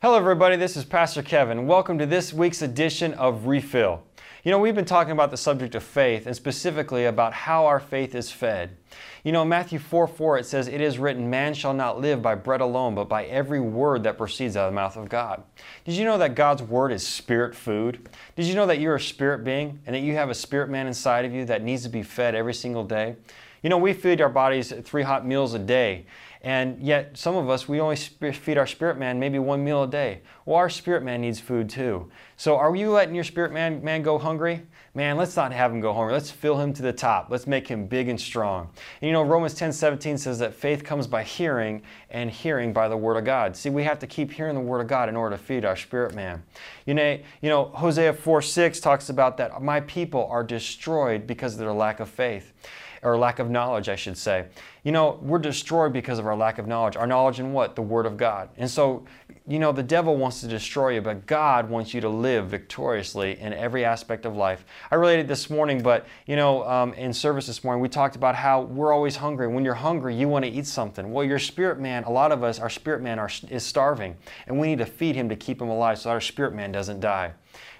Hello, everybody. This is Pastor Kevin. Welcome to this week's edition of Refill. You know, we've been talking about the subject of faith and specifically about how our faith is fed. You know, Matthew 4 4, it says, It is written, Man shall not live by bread alone, but by every word that proceeds out of the mouth of God. Did you know that God's word is spirit food? Did you know that you're a spirit being and that you have a spirit man inside of you that needs to be fed every single day? You know, we feed our bodies three hot meals a day. And yet, some of us, we only feed our spirit man maybe one meal a day. Well, our spirit man needs food too. So, are you letting your spirit man, man go hungry? Man, let's not have him go hungry. Let's fill him to the top. Let's make him big and strong. And you know, Romans 10 17 says that faith comes by hearing, and hearing by the Word of God. See, we have to keep hearing the Word of God in order to feed our spirit man. You know, you know Hosea 4 6 talks about that my people are destroyed because of their lack of faith or lack of knowledge, I should say. You know, we're destroyed because of our lack of knowledge. Our knowledge in what? The Word of God. And so, you know, the devil wants to destroy you, but God wants you to live victoriously in every aspect of life. I related this morning, but, you know, um, in service this morning, we talked about how we're always hungry. When you're hungry, you want to eat something. Well, your spirit man, a lot of us, our spirit man are, is starving, and we need to feed him to keep him alive so our spirit man doesn't die.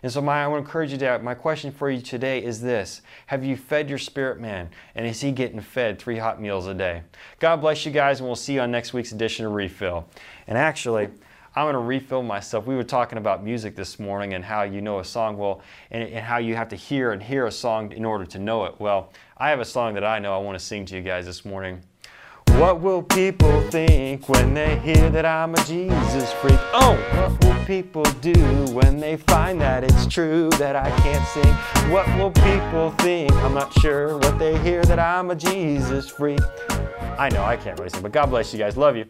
And so, my, I want to encourage you to. My question for you today is this Have you fed your spirit man? And is he getting fed three hot meals a day? God bless you guys, and we'll see you on next week's edition of Refill. And actually, I'm going to refill myself. We were talking about music this morning and how you know a song well, and, and, how you have to hear and hear a song in order to know it. Well, I have a song that I know I want to sing to you guys this morning. What will people think when they hear that I'm a Jesus freak? Oh, what will people do when they find that it's true that I can't sing? What will people think? I'm not sure what they hear that I'm a Jesus freak. I know I can't really sing, but God bless you guys. Love you.